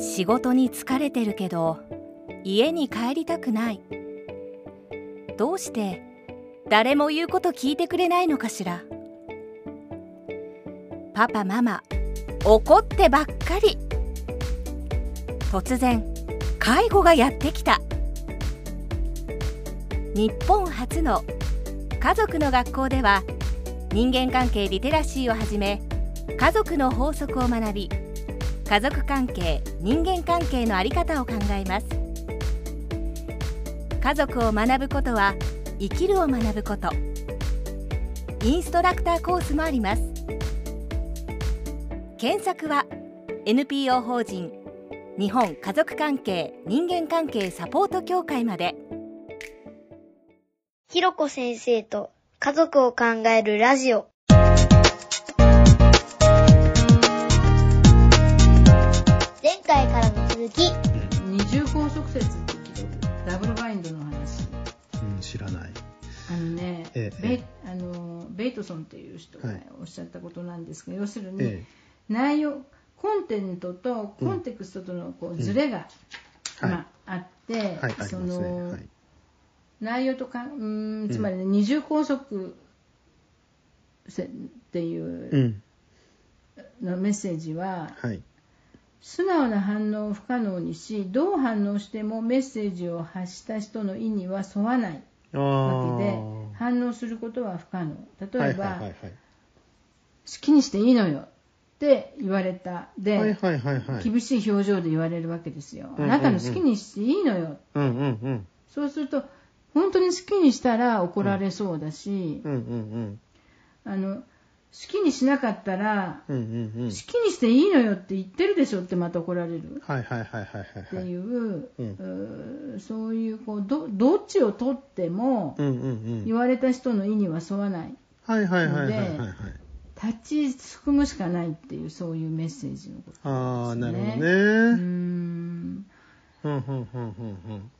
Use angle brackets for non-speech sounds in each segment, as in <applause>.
仕事に疲れてるけど家に帰りたくない。どうして誰も言うこと聞いてくれないのかしら。パパママ怒ってばっかり。突然介護がやってきた。日本初の家族の学校では人間関係リテラシーをはじめ家族の法則を学び家族関係人間関係の在り方を考えます。家族を学ぶことは生きるを学ぶこと。インストラクターコースもあります。検索は NPO 法人日本家族関係人間関係サポート協会まで。ひろこ先生と家族を考えるラジオ。続き。二重拘束説って聞いたことダブルバインドの話。うん、知らない。あのね、ええベイあのベイトソンっていう人がはいおっしゃったことなんですが、要するに、え内容コンテンツとコンテクストとのこうズレが、はい。まあ、あって、えはい、ありますそね。の、はい。内容とかうーんつまり、ね二重拘束せっていううん。のメッセージは、はい。素直な反応を不可能にしどう反応してもメッセージを発した人の意には沿わないあわけでー。反応することは不可能。例はいえば。好きにしていいのよって言われた。で。厳しい表情で言われるわけですよ、あなたの好きにしていいのよ。そうすると本当に好きにしたら怒られそうだし、あの好きにしなかったら、うん。うんうんうん好。きにしていいのよって言ってるでしょってまた怒られるはいはいはいはいはいはい。っていう、うそういうこうどどっちを取ってもうんうんうん。言われた人の意には沿わないはいはいはいはい。立ちすくむしかないっていうそういうメッセージのことああ、なるほどね。うーんうんうんうんうん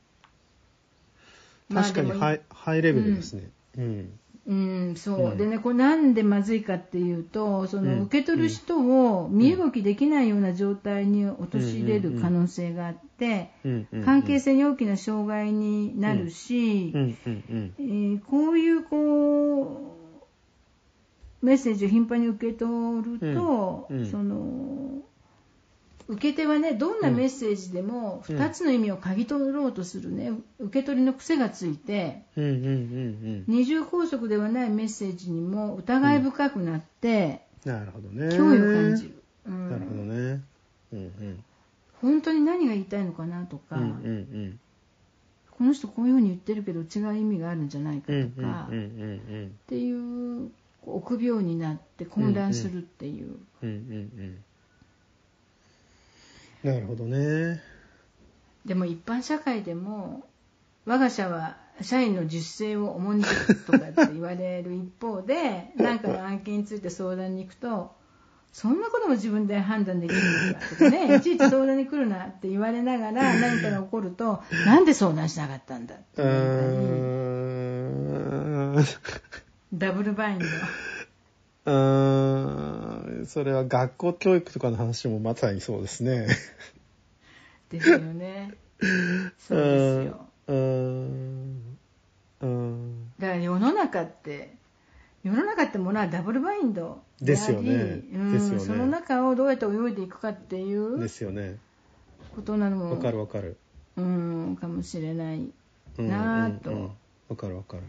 確かにハイハイレベルですね。うん。うん、そう、うん。でね、これなんでまずいかっていうと、そのうん。受け取る人を身動きできないような状態に陥れる可能性があって。関係性に大きな障害になるし。えーこういうこうメッセージを頻繁に受け取ると、その受け手はねどんなメッセージでもうん2つの意味を嗅ぎ取ろうとするね受け取りの癖がついてうんうんうん二重拘束ではないメッセージにも疑い深くなってうん。なるほどね。脅威を感じる、うんなるほどね。うんうん。本当に何が言いたいのかなとか、うんうんこの人こういうふうに言ってるけど違う意味があるんじゃないかうん。うんとか、うんうんっていう臆病になって混乱するっていう、うん。うんうんうん。なるほどね。でも一般社会でも我が社は社員の自主性を重んじるとかって言われる一方で <laughs> 何かの案件について相談に行くとそんなことも自分で判断できるのかとかねいちいち相談に来るなって言われながら <laughs> 何かが起こるとなんで相談しなかったんだって。ダブルバインドうーん。それは学校教育とかの話もまさにそうですね。ですよねそうですようーん。うーん。だから世の中って世の中ってものはダブルバインドですよねうんですよねその中をどうやって泳いでいくかっていうですよね。ことなのもわかるわかる。うんかもしれないうんなぁとうんうんわかるわかる。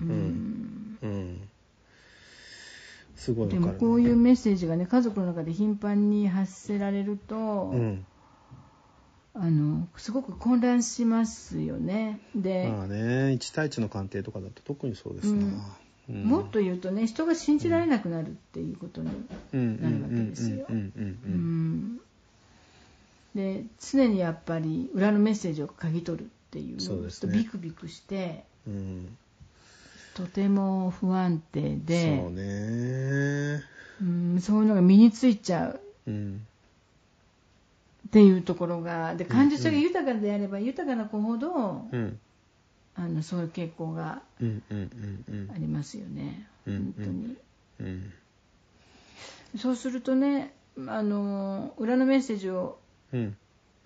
ううんん。うん。すごい。でもこういうメッセージがね家族の中で頻繁に発せられると、うん。あのすごく混乱しますよね。で、まあね、1対1の鑑定とかだと特にそうですな。うん。もっと言うとね人が信じられなくなるっていうことにうんなるわけですよ。で常にやっぱり裏のメッセージを嗅ぎ取るっていうそうですね。ビクビクしてうん。とても不安定でそうね。うんそういうのが身についちゃううん。っていうところがで感受性が豊かであれば豊かな子ほど、うん。あのそういう傾向がありますよね、うん本当に。そうするとねあの裏のメッセージをうん。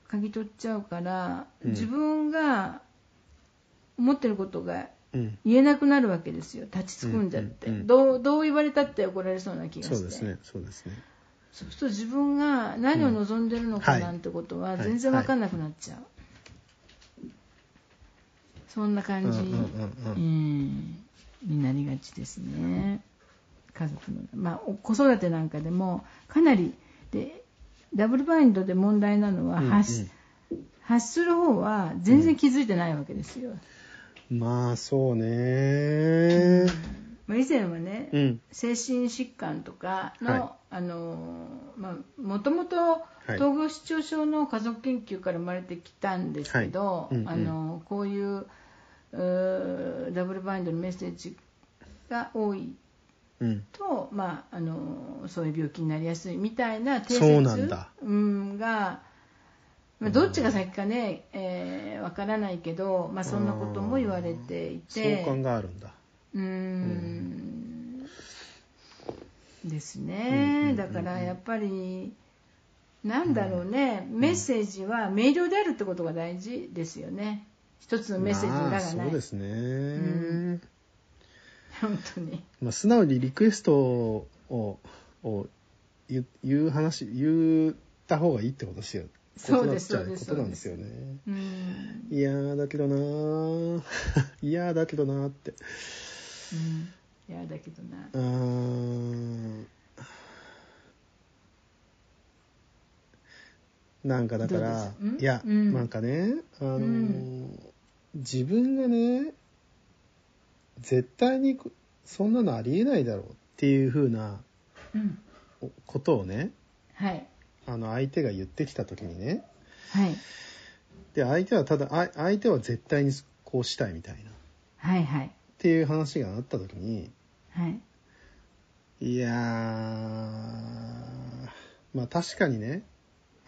嗅ぎ取っちゃうから、うん自分が思ってることがうん。言えなくなるわけですよ。立ちすくんじゃって、うんうんうん。どうどう言われたって怒られそうな気がして。そうですね、そうですね。そうすると自分が何を望んでるのかはい。なんてことははい。全然分かんなくなっちゃう、そんな感じ、うんうんうんうん。うんになりがちですね。家族の、まあ、お子育てなんかでもかなりでダブルバインドで問題なのはうん発,、発する方は全然気づいてないわけですよ、うんまあ、そうね。まあ、以前はね、うん。精神疾患とかの、はいあのまあもともとはい統合失調症の家族研究から生まれてきたんですけど、はいうんうんあのこういうダブルバインドのメッセージが多いうん。と、まあ、あのそういう病気になりやすいみたいな定説が、まあ、どっちが先かね、えーわからないけど、まあ、そんなことも言われていて。相関があるんだ。うーん。ですね、うん。だからやっぱり、なんだろうね、メッセージは明瞭であるってことが大事ですよね、一つのメッセージの裏がない、まあそうですね。ん。本当に。まあ、素直にリクエストをを言う話言った方がいいってことですよ。そうですことになっちゃうことなんですよね。うん。いやーだけどなー。いやーだけどなーって。うん。いやだけどな。うなんかだからいや、うん。なんかねあのーうん。自分がね絶対にそんなのありえないだろうっていう風なうん。ことをねはいあの相手が言ってきた時にね。はい。で相手はただあ相手は絶対にこうしたいみたいな。っはいはい。ていう話があった時にはい。いやーまあ確かにね。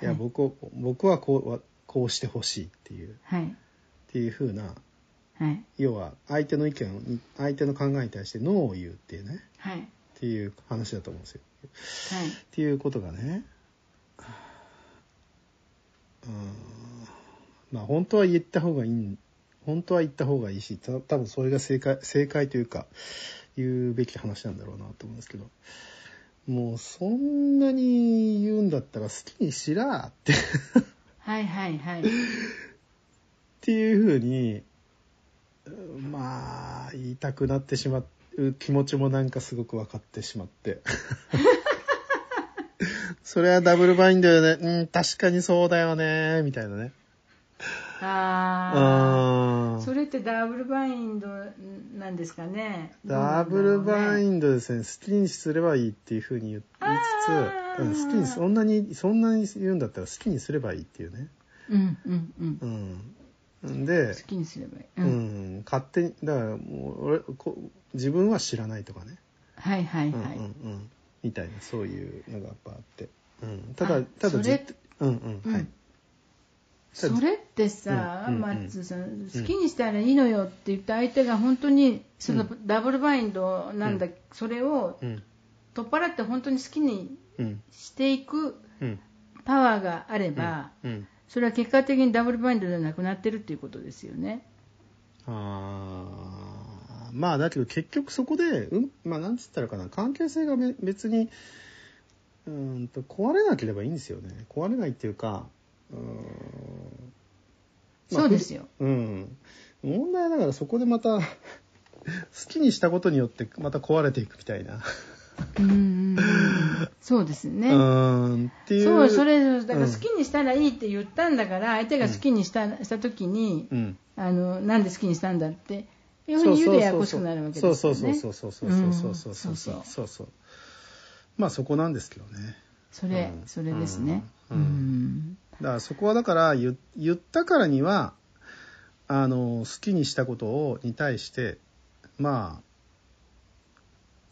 いやはい。僕を僕はこうはこうしてほしいっていう。はい。っていう風なはい。要は相手の意見に相手の考えに対してノーを言うっていうね。はい。っていう話だと思うんですよ。はい。っていうことがねうん。まあ本当は言った方がいいん本当は言った方がいいした多分それが正解正解というか言うべき話なんだろうなと思うんですけど。もうそんなに言うんだったら好きにしらーって。はいはいはい。っていうふうにうんまあ言いたくなってしまう気持ちもなんかすごく分かってしまって <laughs> それはダブルバインドよね。うん確かにそうだよね。みたいなね。ああうんそれってダブルバインドなんですかね。ダブルバインンドですね。好きにすればいいっていうふうに言いつー。つ、うん、好きにそんなにそんなに言うんだったら好きにすればいいっていうね。ドうんうんうん。うん。で好きにすればいい、ううんん、勝手にだからもう俺こ自分は知らないとかね、はいはいはい、うんうんうん、みたいなそういうのがやっぱあって、うん、ただあただそれうんうん。うん。はい、それってさ、うんうんうん。マッツさん好きにしたらいいのよって言った相手が本当にそのダブルバインドなんだ、それをうん。取っ払って本当に好きにうん。していくうん。パワーがあれば、うん。それは結果的にダブルバインドではなくなってるっていうことですよね。あー。まあだけど結局そこで、うん、まあなんつったらかな関係性がべ別にうーんと壊れなければいいんですよね壊れないっていうかうーんまあそうですよ。うん。問題はだからそこでまた <laughs> 好きにしたことによってまた壊れていくみたいな。うんうんうんそうですね。うん。っていう。そう、それ、だから好きにしたらいいって言ったんだから、相手が好きにした,、した時に、うん。あの、なんで好きにしたんだって、いうふうに言うとややこしくなるわけですよね。そうそうそうそうそうそうそうそうそうそうそうそう。まあそこなんですけどね。それ、うん。それですね。ううん。ん。だからそこはだから言言ったからにはあの好きにしたことをに対してまあ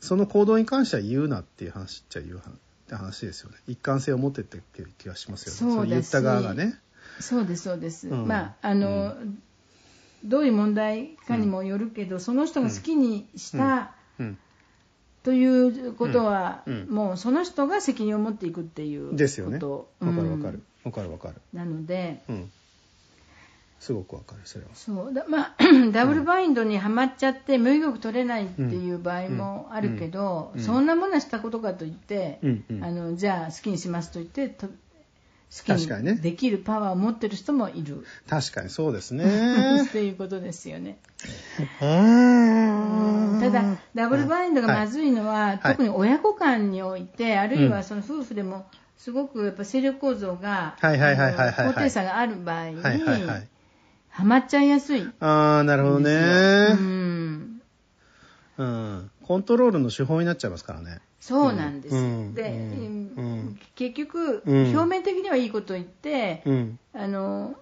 その行動に関しては言うなっていう話っちゃ言う話ですよね。一貫性を持ってっていう気がしますよね。そう言った側がね。そうです、そうです。うん。まあ、あの、どういう問題かにもよるけど、その人が好きにしたうんということは、もうその人が責任を持っていくっていうことですよね。わかるわうんかる。わかるわかる。なのでうん。すごくわかる、それは。そうだ、まあ、<clears throat> ダブルバインドにはまっちゃって無意欲取れないっていう場合もあるけど、そんなものはしたことかといって、あのじゃあ好きにしますと言ってと好きにできるパワーを持ってる人もいる、確かにそうですね。<laughs> っていうことですよね。うんただ、ダブルバインドがまずいのは、い特に親子間において、あるいうんはその夫婦でも、すごくやっぱ勢力構造が、はいはいはいはいはいはいあの高低差がある場合に、はいはいはい。はまっちゃいやすい。ああ、なるほどうね。んうん。コントロールの手法になっちゃいますからね。そうなんですよ、うんで、結局、うん表面的にはいいこと言って、うん。あの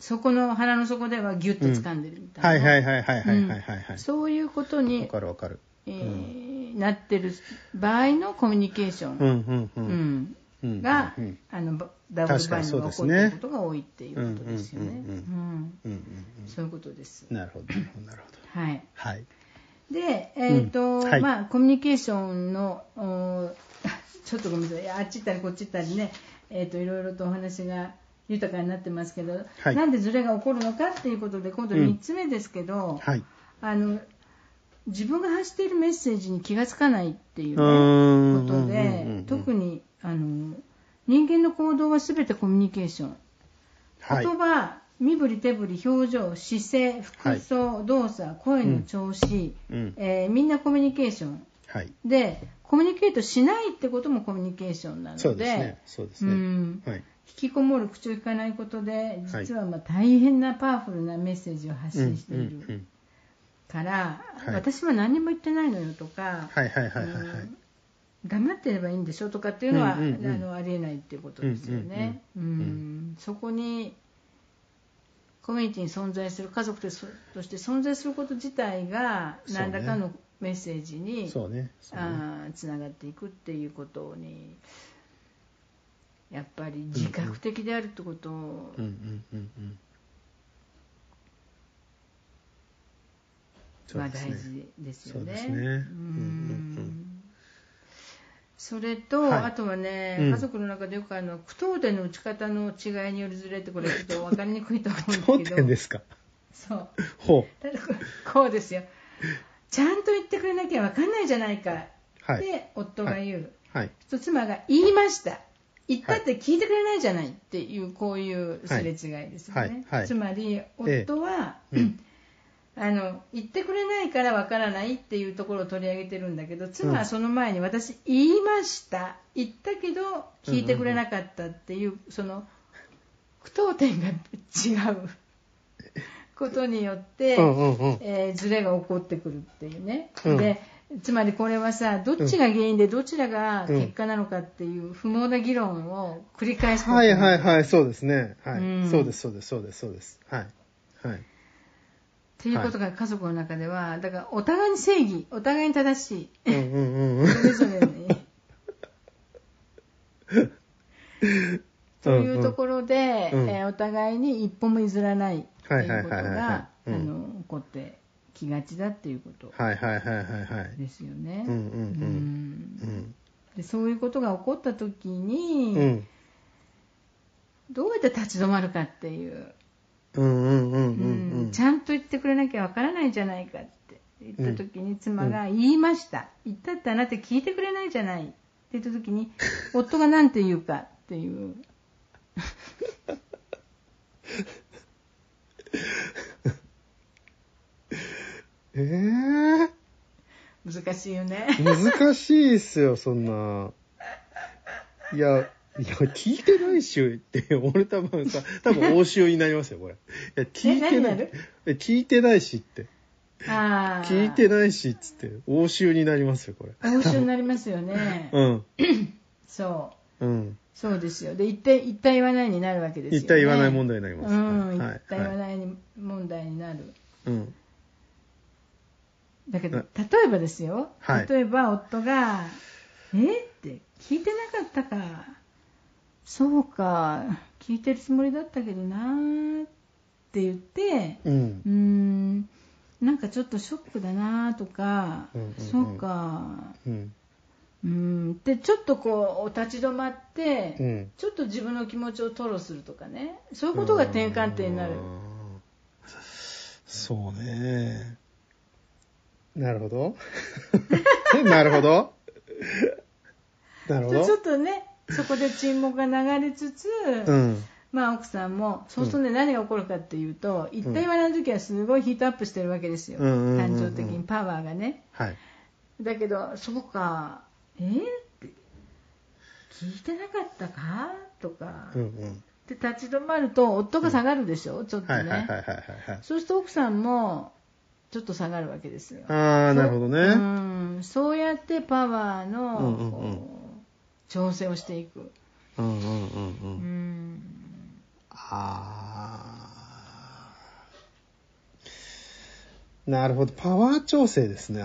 そこの腹の底ではギュッと掴んでるみたな、はいいはいはいはいはいはいはいはい。そういうことわに、かるわかる。えーなってる場合のコミュニケーション、うんうんう。うんんうんが、うんあのバダブルバインドが起こることが多いっていうことですよね。そういうことです。うん。なるほどなるほど。はい。はい。で、えっ、と、まあ、コミュニケーションの、お <laughs> ちょっとごめんなさい、あっち行ったりこっち行ったりね、えっ、と、いろいろとお話が豊かになってますけど、はいなんでズレが起こるのかっていうことで、今度うん3つ目ですけど、はい。あの、自分が発しているメッセージに気がつかないっていうことで、特に、あの、人間の行動は全てコミュニケーション。はい。言葉、身振り手振り表情姿勢服装、動作声の調子、うん。えーみんなコミュニケーションはい。でコミュニケートしないってこともコミュニケーションなのでそうですね。そうですうね。んはい。引きこもる口を聞かないことで実はまあ大変なパワフルなメッセージを発信しているうんから、はい私は何にも言ってないのよとか、黙ってればいいんでしょとかっていうのは、あのありえないっていうことですよね。うんそこにコミュニティに存在する家族として存在すること自体が何らかのメッセージにつながっていくっていうことにやっぱり自覚的であるってことを、うんうんうん。うん。そうは大事ですよね。それと、はい。あとはね、うん。家族の中でよくあの句読点の打ち方の違いによるずれってこれちょっと分かりにくいと思うん当ですけど。店ですか？そう。ほただここうですよ。ちゃんと言ってくれなきゃ分かんないじゃないか。う。はい。って夫が言う、はい。と妻が言いました言ったって聞いてくれないじゃないっていうこういうすれ違いですよね、つまり夫は、うん。<clears throat> あの言ってくれないからわからないっていうところを取り上げてるんだけど妻はその前に私言いました。言ったけど聞いてくれなかったっていうその句読点が違う。<laughs> ことによって。えーズレが起こってくるっていうね、うん。でつまりこれはさどっちが原因でどちらが結果なのかっていう不毛な議論を繰り返すことはいはいはい、そうですね。はい。うんそうですそうですそうですそうです。はい。はい。っていうことが家族の中ではだからお互いに正義お互いに正しいうんうんうん。それぞれに <laughs> というところで、うんえーお互いに一歩も譲らないっていうことが起こってきがちだっていうこと。ですよね。うんうんうんうんでそういうことが起こった時に、うん。うん。どうやって立ち止まるかっていう、うんうんうんうんううんん。ちゃんと言ってくれなきゃわからないじゃないかって言った時に妻が言いました、言ったってあなた聞いてくれないじゃないって言った時に <laughs> 夫が何て言うかっていう <laughs> えー、難しいよね難しいっすよ、そんな。いや、いや、聞いてないしって、俺多分さ、多分応酬になりますよ、これ。いや、聞いてないえ聞いてないしって。ああ聞いてないしっつって、応酬になりますよ、これ。応酬になりますよねうん。<coughs> そううん。そうですよで言って言った言わないになるわけですよね言った言わない問題になります。うん、言はいった言わはい。ないに問題になる、うん。だけどあ例えばですよ、はい。例えば夫が「え？っ?」て聞いてなかったかそうか。聞いてるつもりだったけどなーって言ってうん。う。ーん。なんかちょっとショックだなとか、うんうんうん。そうか。うん。うん。でちょっとこう立ち止まって、うん。ちょっと自分の気持ちを吐露するとかね。そういうことが転換点になる。うんそうね <laughs> なるほど。なるほど。なるほど。ちょっとねそこで沈黙が流れつつ、うん。まあ奥さんもそうするとね、何が起こるかっていうと一体言わない時はすごいヒートアップしてるわけですよ、うんうんうんうん。感情的にパワーがね。はい。だけどそうかえー、って聞いてなかったか？とか、うんうん。で立ち止まると夫が下がるでしょ、ちょっとね、はいはいはいはいはいはい。そうすると奥さんもちょっと下がるわけですよ。ああなるほどね。うん。そうやってパワーの、うんうんうんこう調整をしていく、うんうんうんううん。ん、ああなるほど。パワー調整ですね。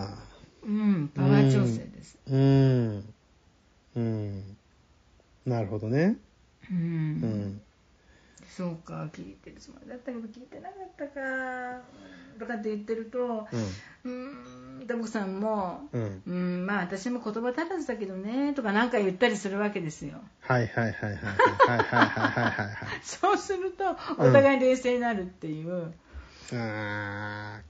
うん、パワー調整です、うん。うん。なるほどね。うん。うんそうか聞いてるつもりだったけど聞いてなかったか。とかって言ってるとうん。うーんで奥さんもうん。うんまあ私も言葉足らずだけどねとかなんか言ったりするわけですよ。はいはいはいはいはいはいはいはいはい <laughs> そうするとお互い冷静になるっていう、あ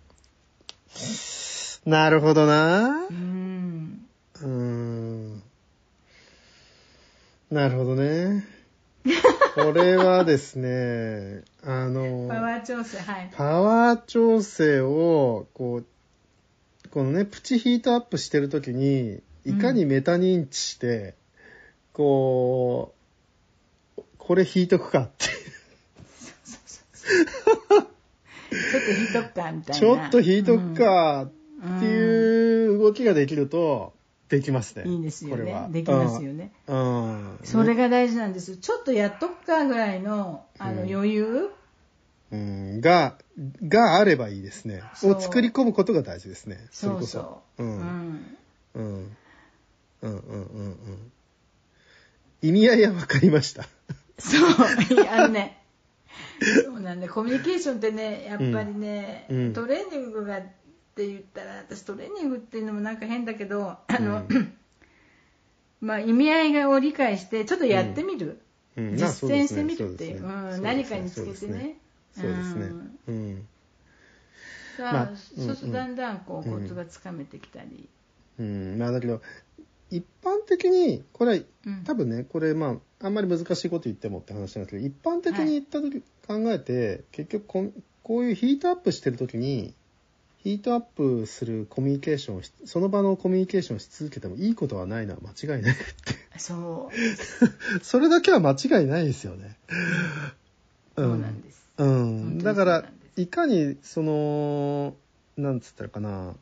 ー。なるほどな。うん。うーん。なるほどね <laughs> これはですねあのパワー調整はい。パワー調整を、こう、このね、プチヒートアップしてるときに、いかにメタ認知して、こう、これ引いとくかって、ちょっと引いとくかみたいな。ちょっと引いとくかっっていう動きができると、できますね。いいですよねできますよねうん。うん。それが大事なんですちょっとやっとくかぐらいのあのうん余裕、うん、が、があればいいですね。を作り込むことが大事ですね。そうこそ。そう、う。うんんうん。うんうんうんうん。意味合いは分かりました。そう、あのね、そうなんだ、コミュニケーションってね、やっぱりね、うんトレーニングがって言ったら、私トレーニングっていうのもなんか変だけど、あの、<laughs> まあ意味合いを理解して、ちょっとやってみる。うん。実践してみるっていう、まあうん、何かにつけてね。そうですね。うん。あまあそうするとだんだんこううんコツがつかめてきたり。うん。まあだけど、一般的に、これ多分ね、これまあ、あんまり難しいこと言ってもって話なんですけど、一般的に言った時、考えて、結局こういうヒートアップしてる時に、ヒートアップするコミュニケーションをし、その場のコミュニケーションをし続けてもいいことはないのは間違いないって。そう、それだけは間違いないですよね。そうなんです。う本ん。当にだからいかに、その、なんつったらかな、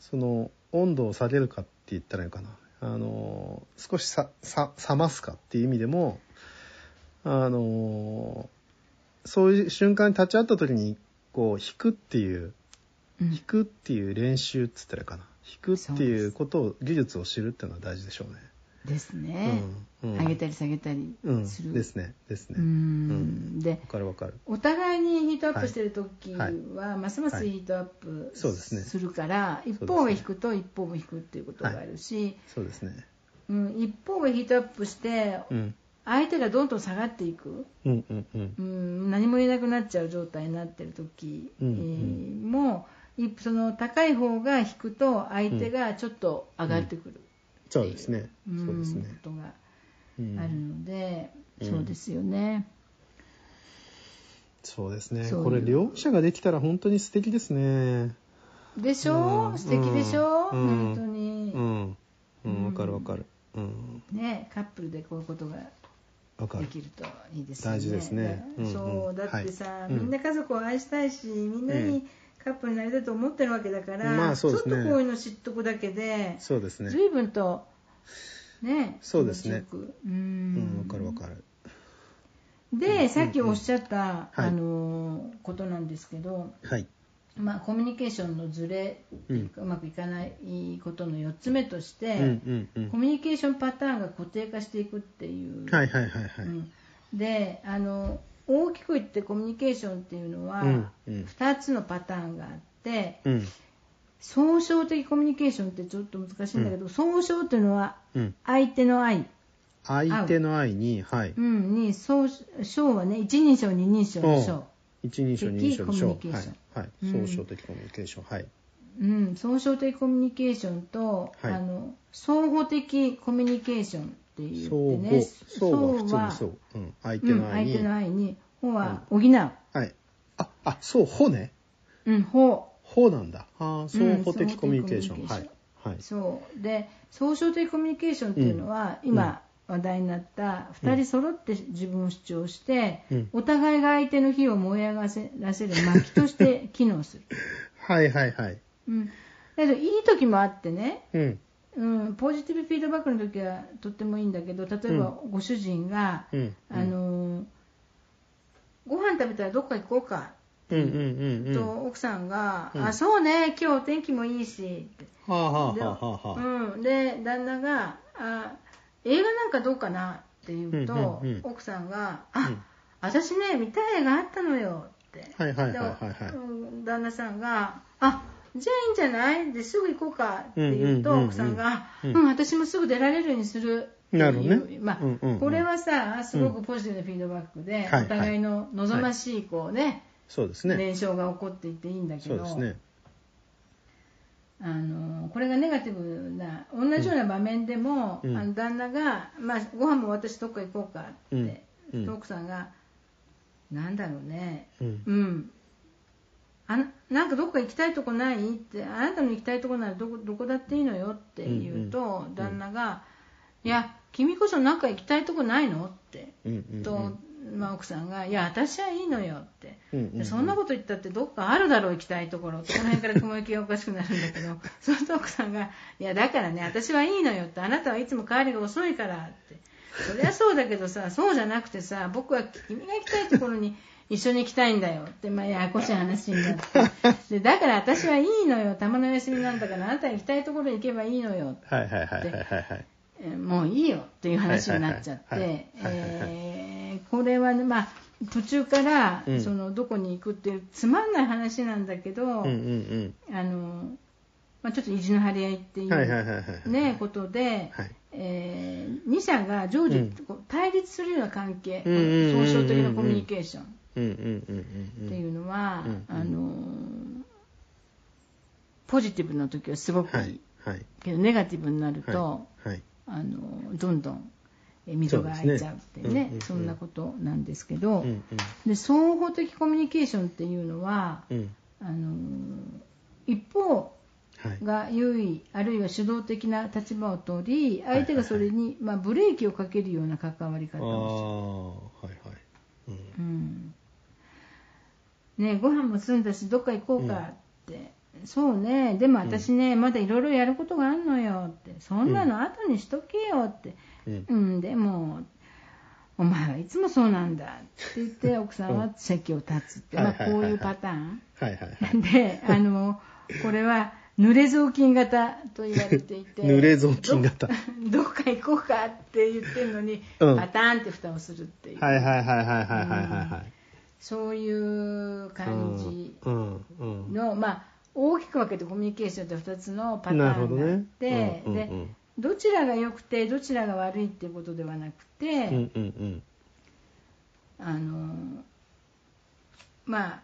その、温度を下げるかって言ったらいいのかな。あの、少しさ、さ、冷ますかっていう意味でも、あの、そういう瞬間に立ち会った時に、こう、引くっていう、うん引くっていう練習っつったらいいかな。引くっていうことを、技術を知るっていうのは大事でしょうね。ですね。うんうん上げたり下げたりうん。する。ですね。ですね。うわんでかるわかる。お互いにヒートアップしてる時は、はいますますヒートアップするから、一すね方が引くと一方も引くっていうことがあるし、そうですね。うん、一方がヒートアップしてうん。相手がどんどん下がっていく、うんうんうん。うん、何も言えなくなっちゃう状態になってる時、うんうんその高い方が引くと相手がちょっと上がってくる、そうですね。うんそうですね。ことがうんあるので、うんそうですよね。そうですね。これ両者ができたら本当に素敵ですね。でしょ、うん素敵でしょ、うん本当に。うん。うん、わかるわかる。うん。ね、カップルでこういうことが。できるといいですよね。大事ですねそうだってさ、はいみんな家族を愛したいし、みんなうんにカップルになりたいと思ってるわけだから、まあそうですね。ちょっとこういうの知っとくだけで、そうですね。随分とね、そうですね。ううん、ん。わかるわかる。で、さっきおっしゃった、はい。あのことなんですけど、はい。まあ、コミュニケーションのズレ、うん。うまくいかないことの4つ目として、コ。ミュニケーションパターンが固定化していくっていう、はいはいはいはい。うん。であの大きく言ってコミュニケーションっていうのは、うんうん2つのパターンがあっってうん。総称的コミュニケーションってちょっと難しいんだけど、総称っていうのはうん。相手の愛、相手の愛に、はい。うん、に総称はね一人称二人称の称、一人称、二人称の称。的コミュニケーションはい。うんはい。総称的コミュニケーション。はい。うん、総称的コミュニケーションと、はいあの相互的コミュニケーションって言ってね。相は普通はにそう。うん。相手うん、の愛に。相手の愛に、ほは補う。はい。あ、あ、そう、ほね。うん、ほ。ほなんだ。ああ、相互的うんコミュニケーション。相互はい的。はい。そう。で、総称的コミュニケーションっていうのは、今、話題になった2人揃って自分を主張して、うんお互いが相手の火を燃え上がらせる薪として機能する。<laughs> はいはいはい。うん、だけどいい時もあってね、うん。うん、ポジティブフィードバックの時はとってもいいんだけど例えばご主人が、うん。あのーご飯食べたらどっか行こうか。とは奥さんが、うん。あそうね今日お天気もいいしで,、旦那があ映画なんかどうかなって言うと、奥さんがあ、うん。私ね見たい映画あったのよって。はいはいはいではいはい。うん旦那さんが「あじゃあいいんじゃない?」ですぐ行こうか。って言うと、奥さんが「ううんん、私もすぐ出られるようにする」なるほどね。まあうんうんうん。これはさすごくポジティブなフィードバックで、はいお互いの望ましいこうね、そうですね。燃焼が起こっていっていいんだけどそうですね。あのこれがネガティブな同じような場面でも、うん。あの旦那が、まあ、ご飯も私どっか行こうかって、奥さんがなんだろうね。うん。うんあななんかどっか行きたいとこない？ってあなたの行きたいとこならどこどこだっていいのよって言うと、旦那が、いや君こそなんか行きたいとこないの？って。と、まあ、奥さんが「いや私はいいのよ」って。そんなこと言ったってどっかあるだろう行きたいところってこの辺から雲行きがおかしくなるんだけど <laughs> そうすると奥さんが「いやだからね私はいいのよ」ってあなたはいつも帰りが遅いからって。そりゃそうだけどさそうじゃなくてさ僕は君が行きたいところに一緒に行きたいんだよって、まあ、ややこしい話になって。でだから私はいいのよ。たまの休みなんだからあなたが行きたいところに行けばいいのよはいはいはいはいはいはい。えーもういいよっていう話になっちゃって。これはねまあ途中からうん。そのどこに行くっていうつまんない話なんだけど、あのまあ、ちょっと意地の張り合いっていう。ね、ことで、はい。え2者が常時うん。対立するような関係、総称的なコミュニケーションっうんうんうんうん。ていうのは、あのポジティブな時はすごくいい、はいはい。けどネガティブになると、はい。あのどんどんえ溝が開いちゃうっていうねそんなことなんですけど、うんで双方的コミュニケーションっていうのは。あの一方はい。が優位あるいは主導的な立場を取り相手がそれに、まあ、ブレーキをかけるような関わり方をはいはい。うん。する、うんねえご飯も済んだしどっか行こうかって、そうね。でも私ね、まだいろいろやることがあるのよって。そんなの後にしとけよって、うん。うん、でも、お前はいつもそうなんだって言って、奥さんは席を立つって、まあ、こういうパターン。はいはいはい。<laughs> で、あの、これは、濡れ雑巾型と言われていて、濡れ雑巾型。ど。<laughs> どっか行こうかって言ってるのに、うん。パターンって蓋をするっていう、はいはいはいはいはいはいはい。そういう感じ。の、まあ、大きく分けてコミュニケーションって2つのパターンながあっるほどねて、うんうんうんでどちらが良くてどちらが悪いっていうことではなくて、うんうんうん。あのまあ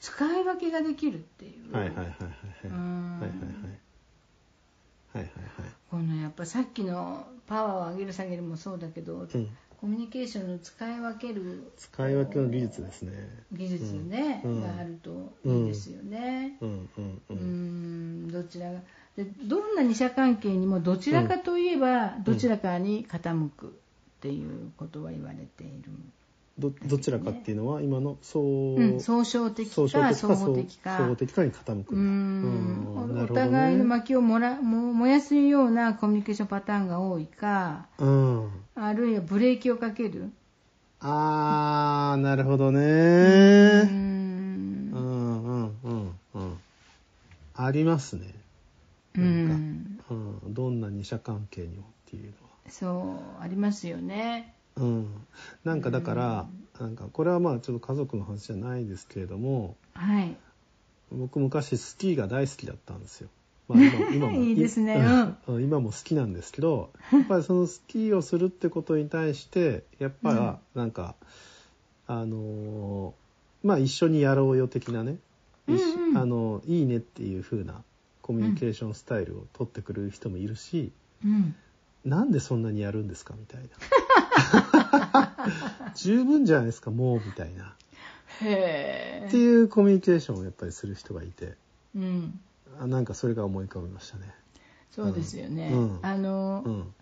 使い分けができるっていう、はいはいはいはいはい。うんはいはいはい。はいはいはい。このやっぱさっきのパワーを上げる下げるもそうだけど、うん。コミュニケーションの使い分ける使い分けの技術ですね。技術ね、うん。があるといいですよね。うん。うん。う。うん。んどちらがでどんな二者関係にもどちらかといえばどちらかに傾くっていうことは言われている、どどちらかっていうのは今のそう、うん、総称的か総合的か総合的かに傾く。ううんなるほどねお互いの薪をもらも燃やすようなコミュニケーションパターンが多いかうん。あるいはブレーキをかけるあー、なるほどうね。んうんうんうんうん。ありますね。うなんかんうん。どんな二者関係にもっていうのは。そうありますよねうん、なんかだから、なんかこれはまあちょっと家族の話じゃないですけれどもはい。僕昔スキーが大好きだったんですよ。<laughs> まあ、今今も。いいですね。<laughs> うん。今も好きなんですけどやっぱりそのスキーをするってことに対してやっぱりなんか、あのーまあ一緒にやろうよ的なね、一緒うん。うんあのいいねっていう風なコミュニケーションスタイルを取ってくれる人もいるし、うん。なんでそんなにやるんですかみたいな <laughs> <laughs> 十分じゃないですかもうみたいな。へえっていうコミュニケーションをやっぱりする人がいて。うん。あなんかそれが思い浮かびましたね。そうですよね、うん。あの、うん。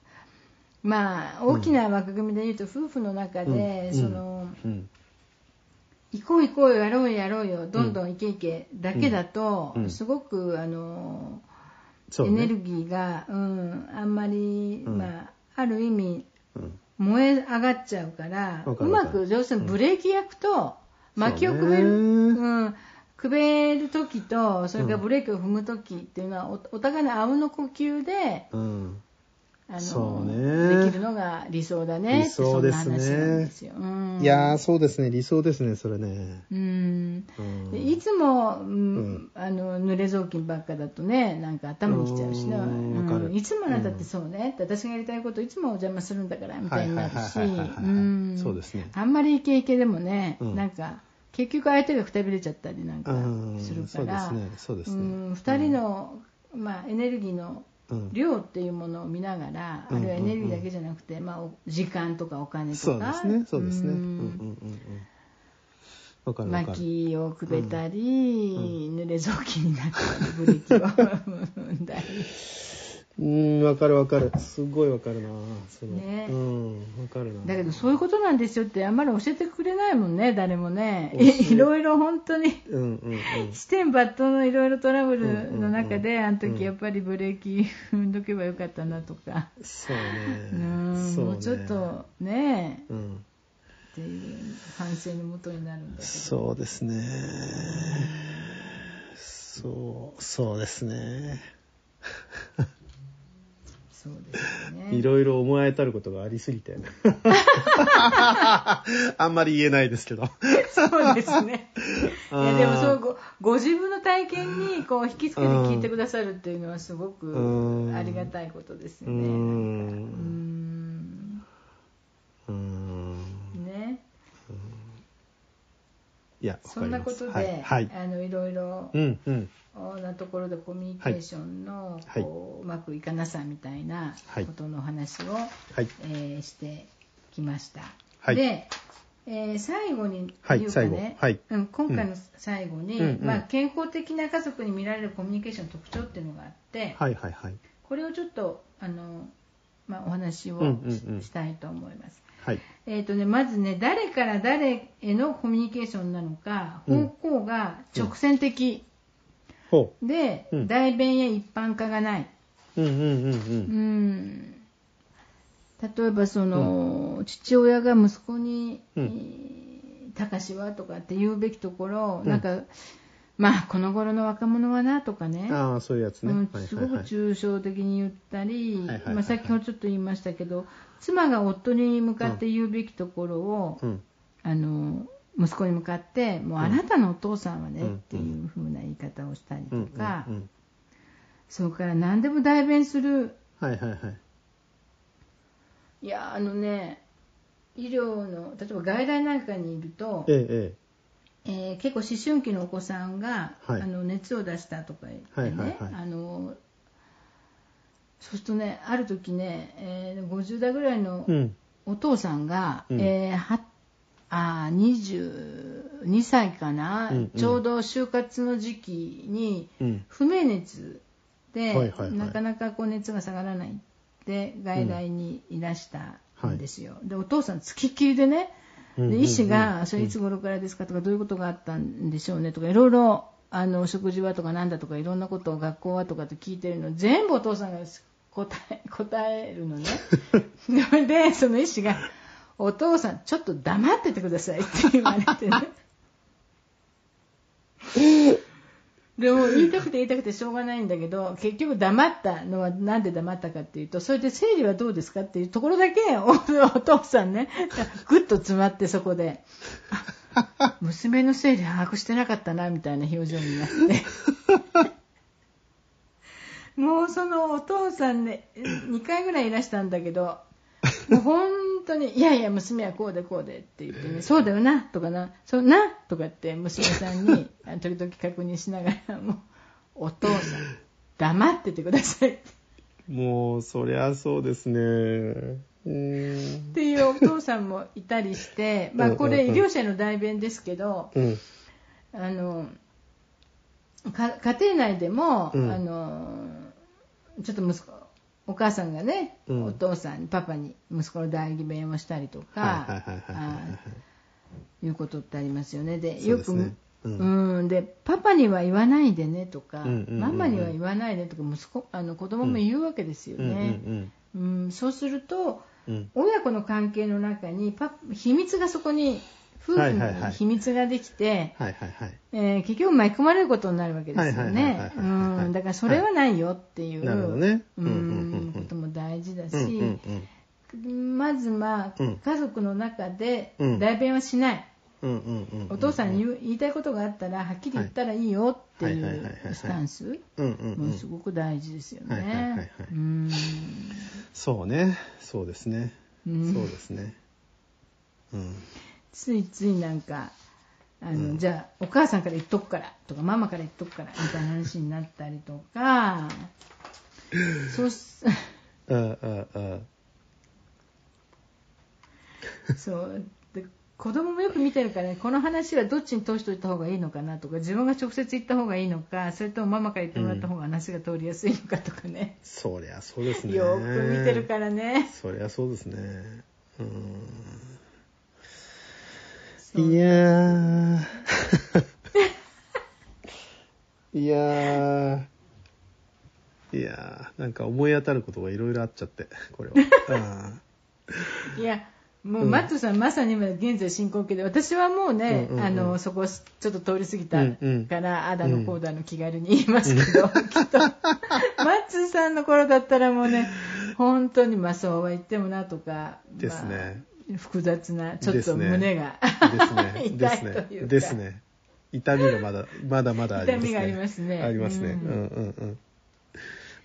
まあ大きな枠組みで言うと夫婦の中で、うん。そのうん。行こう行こうよやろうよやろうよ。どんどん行け行けだけだと、うん。すごくあの、エネルギーが、うん、あんまり、うん。まあ、ある意味うん燃え上がっちゃうからうまく上手にブレーキ役と薪をくべる、そうん、くべる時とそれからブレーキを踏む時っていうのはおお互いのあうんの呼吸でうんあそうのね。できるのが理想だね理想ですね。ですよ。うん、いやーそうですね。理想ですねそれね。うん。うん。でいつも、うんうん。あの濡れ雑巾ばっかだとねなんか頭にきちゃうしね、うんわかる。うん。いつもあなたってそうね、私がやりたいこといつもお邪魔するんだからみたいになるし。そうですね。あんまりイケイケでもね、うん。なんか結局相手がくたびれちゃったりなんかうん。するそうからですね。そうですね。うん。2人の、まあ、エネルギーのうん量っていうものを見ながら、うんあるいはエネルギーだけじゃなくて、まあ、お時間とかお金とそうでかすね。そうですね。ううんんうん。うん。薪をくべたり、濡れ雑巾になったりブレーキを <laughs> 踏んだりうんわかるわかるすごいわかるなそのねうんわかるな。だけどそういうことなんですよってあんまり教えてくれないもんね誰もねいいろいろ本当にうんうんうん。視点抜刀のいろいろトラブルの中で、あのうん時やっぱりブレーキ <laughs> 踏んどけばよかったなとか、そううね。んそうねもうちょっとねうん。っていう反省のもとになるんだけどそうですね。そう、そうですね。そうですよねいろいろ思い当たることがありすぎて。<laughs> あんまり言えないですけど。そうですね。<laughs> いやでもそうごご自分の体験にこう引きつけて聞いてくださるっていうのはすごくうんありがたいことです。ね。うんんうん。ね。いや、そんなことで、はい。はい。あのいろいろうん、うん。なところでコミュニケーションのはいこううまくいかなさみたいなはいことのお話を、はい。えーしてきました。はいで、えー最後にはい言うかね、はいうん、今回の最後に、うんうんまあ、健康的な家族に見られるコミュニケーションの特徴っていうのがあって、はい、はい、はい。これをちょっとあの、まあ、お話をうんうんうんしたいと思います。はい。えーとね、まずね誰から誰へのコミュニケーションなのかうん方向が直線的ほで、うん代弁や一般化がない、う。うん、うん、うん、う。うんん、例えばその、父親が息子にうんえー「たかしは?」とかって言うべきところ、うんなんかまあこの頃の若者はなとかね。ああ、そういうやつね。うんはいすごく抽象的に言ったり、まあ、先ほどちょっと言いましたけど妻が夫に向かって言うべきところを、うん。あの息子に向かってもうあなたのお父さんはね、うん。っていう風な言い方をしたりうん、とか、うん。それから何でも代弁する。はい、はい、はい。いやあのね医療の例えば外来なんかにいると、ええ、ええー結構思春期のお子さんが、はい。あの熱を出したとか言ってね、はいはいはい。あのそうするとねある時ね、えー50代ぐらいの。お父さんが、うん。えーはあー22歳かな、うんうん。ちょうど就活の時期にうん。不明熱で、はいはいはい。なかなかこう熱が下がらないで外来にいらしたんですよ、でお父さん付きっきりでねうんうんうんで医師が「それいつ頃からですか?」とか「どういうことがあったんでしょうね?」とかいろいろあの食事はとかなんだとかいろんなことを学校はとかって聞いてるの全部お父さんが答え <laughs> 答えるのね <laughs> でその医師が「お父さんちょっと黙っててください」って言われてね <laughs> でも言いたくて言いたくてしょうがないんだけど結局黙ったのはなんで黙ったかっていうとそれで生理はどうですかっていうところだけおお父さんねぐっと詰まってそこであ娘のせいで把握してなかったなみたいな表情になって。<laughs> もうそのお父さんね2回ぐらいいらしたんだけどもう本当に「いやいや娘はこうでこうで」って言ってね「そうだよな」とかな「そうな」とかって娘さんに <laughs> 時々確認しながらもう「お父さん黙っててください」ってもう、そりゃそうですね。っていうお父さんもいたりして、まあ、これ医療者の代弁ですけど、うん。あのか家庭内でも、うん。あのちょっと息子お母さんがね、うん。お父さんにパパに息子の代理弁をしたりとか、はいうことってありますよね。でよくね。ううん。ん。でパパには言わないでねとか、うんうんうんうん。ママには言わないでとか息子あの子供も言うわけですようんうんね、うん。そうすると。親子の関係の中にパ秘密がそこに夫婦に秘密ができて、結局巻き込まれることになるわけですよね。だからそれはないよっていう、ことも大事だし。まずまあ、うん。家族の中でうん。代弁はしない。お父さんに言いたいことがあったらはっきり言ったらいいよっていうスタンスもすごく大事ですよね。うん。そうね。そうですね。うん。そうですね。うん。ついついなんかあの、じゃあお母さんから言っとくからとかママから言っとくからみたいな話になったりとかそうすうんうんうん。そうで子供もよく見てるから、ね、この話はどっちに通しといた方がいいのかなとか自分が直接言った方がいいのかそれともママから言ってもらった方が話が通りやすいのかとかね、そりゃそうですね。よく見てるからねそりゃそうですね。うん。いやー。<laughs> いやー。いやー、なんか思い当たることがいろいろあっちゃって、これは。<laughs> いやもうマットさん、まさに今現在進行形で私はもうね、うんうんうん。あのそこちょっと通り過ぎたうんうん。から、あだのこうだの気軽に言いますけど、<laughs> きっと。マッツさんの頃だったらもうね本当にまあそうは言ってもなとか、ですね。まあ複雑なちょっと胸が、<laughs> ですね。痛いですね。痛みがまだ、まだまだありますね。痛みがありますねありますね。ううんんうんうん。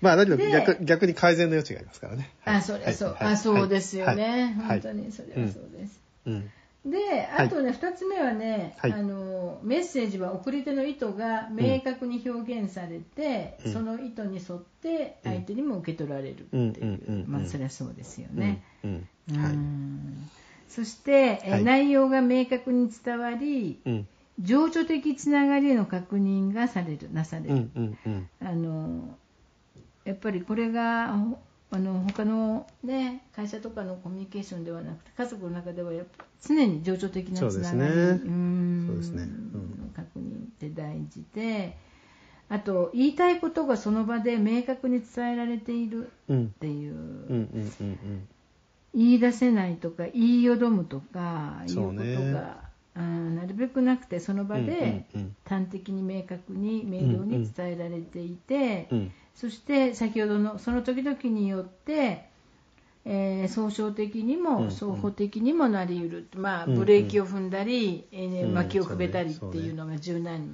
まあ、だけどで逆逆に改善の余地がありますからね。はいあそれそう、はいはいあそうですよね、はい本当にそれはそうです。うん。であとね、2つ目はね、はいあのメッセージは送り手の意図が明確に表現されて、うんその意図に沿って相手にも受け取られるっていう、うんうんうんうんまあそれはそうですよね。うん。ううん。はい。ん。そして、えはい。内容が明確に伝わりうん。情緒的つながりへの確認がされるなされる、うんうんうん。あのやっぱりこれがほあの他の、ね、会社とかのコミュニケーションではなくて家族の中ではやっぱ常に情緒的なつながりそうですね。ん。そうですね。うん。の確認って大事であと言いたいことがその場で明確に伝えられているうんっていう、うんうんうん言い出せないとか言いよどむとかいうことが、うんなるべくなくてその場でうんうん端的に明確に明瞭に伝えられていて、うんうんそして先ほどのその時々によって、えー総称的にうんうん。も双方的にもなりうる、まあ、うんうん。ブレーキを踏んだり、えーうん巻きをくべたりっていうのが柔軟に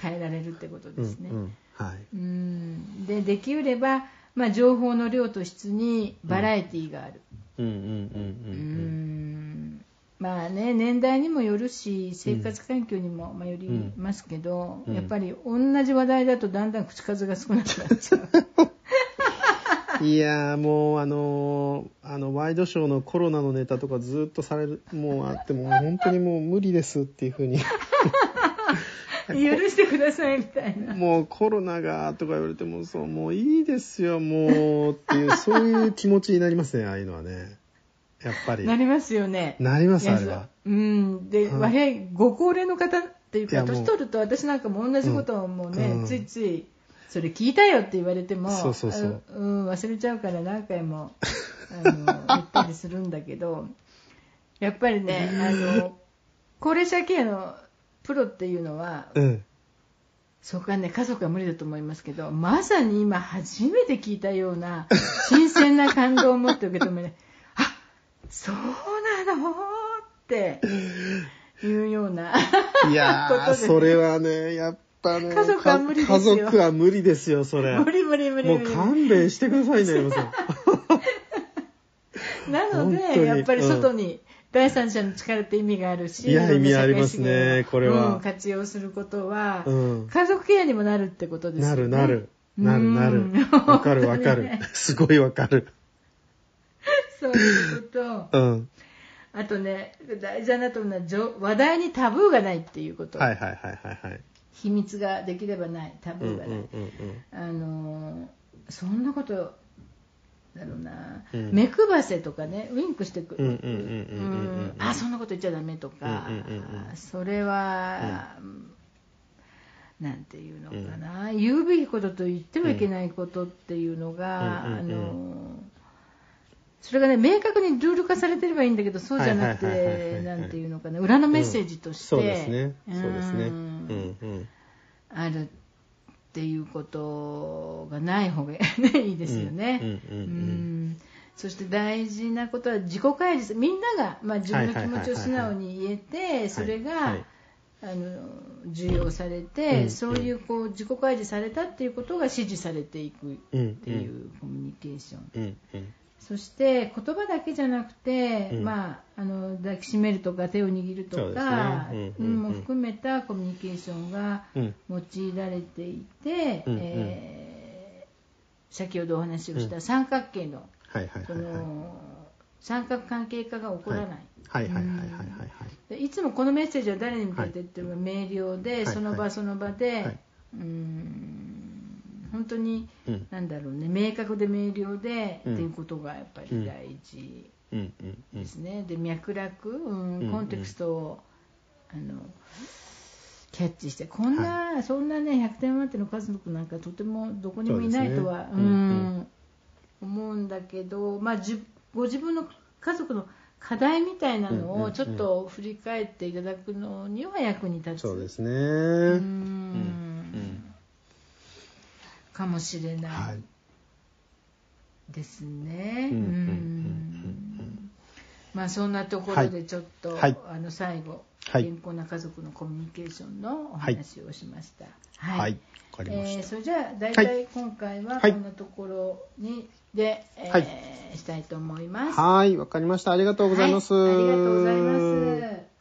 変えられるってことですね。うんうん。はい。うん。でできうれば、まあ、情報の量と質にバラエティーがある。うんうんうんううんんまあね、年代にもよるし生活環境にもまあよりますけど、うんやっぱり同じ話題だとだんだん口数が少なくなっちゃう。うん。いやーもうあのーあのワイドショーのコロナのネタとかずっとされるもうあってもう本当にもう無理ですっていうふうに許してくださいみたいな。もうコロナがとか言われてもそうもういいですよもうっていうそういう気持ちになりますねああいうのはね。やっぱり。なりますよね。なりますあれは。うん、で、うん。割合ご高齢の方っていうか年取ると私なんかも同じことをもうね、うん。ついついそれ聞いたよって言われてもそうそうそう。あうん、忘れちゃうから何回もあの言ったりするんだけどやっぱりねあの高齢者ケアのプロっていうのはうんそこはね家族は無理だと思いますけどまさに今初めて聞いたような新鮮な感動を持って受け止めて <laughs> あそうなのっていうような。いやー、それはね、やっぱね、家族は無理ですよか家族は無理ですよ、それ。無理無理無理。もう勘弁してくださいね、山さん。<laughs> なので、やっぱり外に第三者の力って意味があるし、いや意味ありますねこれはうん活用することは、うん家族ケアにもなるってことですよね。なるなる。なるなるうん。わかる <laughs> わかるね。<laughs> すごいわかる。そういうこと。うん。あとね、大事だなと思うのは話題にタブーがないっていうこと。はいはいはいはいはい。秘密ができればない、タブーがない。うんうん。あのーそんなことだろうな、うん。目くばせとかねウインクしてく。る、うんうんうんうんうん。うん。あそんなこと言っちゃダメとか、うんうんうんうんそれは、なんていうのかな、言うべきことと言ってはいけないことっていうのが、うん。うんうんあのーそれがね明確にルール化されてればいいんだけどそうじゃなくてなんていうのかな。裏のメッセージとして、そうですね。うんそうですね。うんうん。あるっていうことがない方が <laughs> いいですよね。そして大事なことは自己開示みんなが、まあ、自分の気持ちを素直に言えてそれが、はいあの重要されて、うんそういうこう自己開示されたっていうことが支持されていくっうんていうコミュニケーション、うんうんそして言葉だけじゃなくて、うん。まあ、あの抱きしめるとか手を握るとかね。うんうんうん。うんも含めたコミュニケーションがうん。用いられていて、うんうん。えー先ほどお話をした三角形の三角関係化が起こらない、はいはいはいはいはい。はい。つもこのメッセージは誰に向けてっていうのが明瞭で、いそのはい場その場で、はい。うーん本当に、うん。なんだろうね明確で明瞭で、うん。っていうことがやっぱり大事ですね、で脈絡、うんうん。コンテクストをあのキャッチしてこんな、そんなね100点満点の家族なんかとてもどこにもいないとはう、ねうん。ん思うんだけど、まあ、じご自分の家族の課題みたいなのをちょっと振り返っていただくのには役に立つ。そうですね。ううんんかもしれなはいいですね。まあそんなところでちょっと、はいあの最後、はい健康な家族のコミュニケーションのお話をしました。はい。はい。わかりました。えーそれじゃあ大は体今回ははいこんなところにで、えーはいしたいと思います。はい、わかりました。ありがとうございます。はいありがとうございます。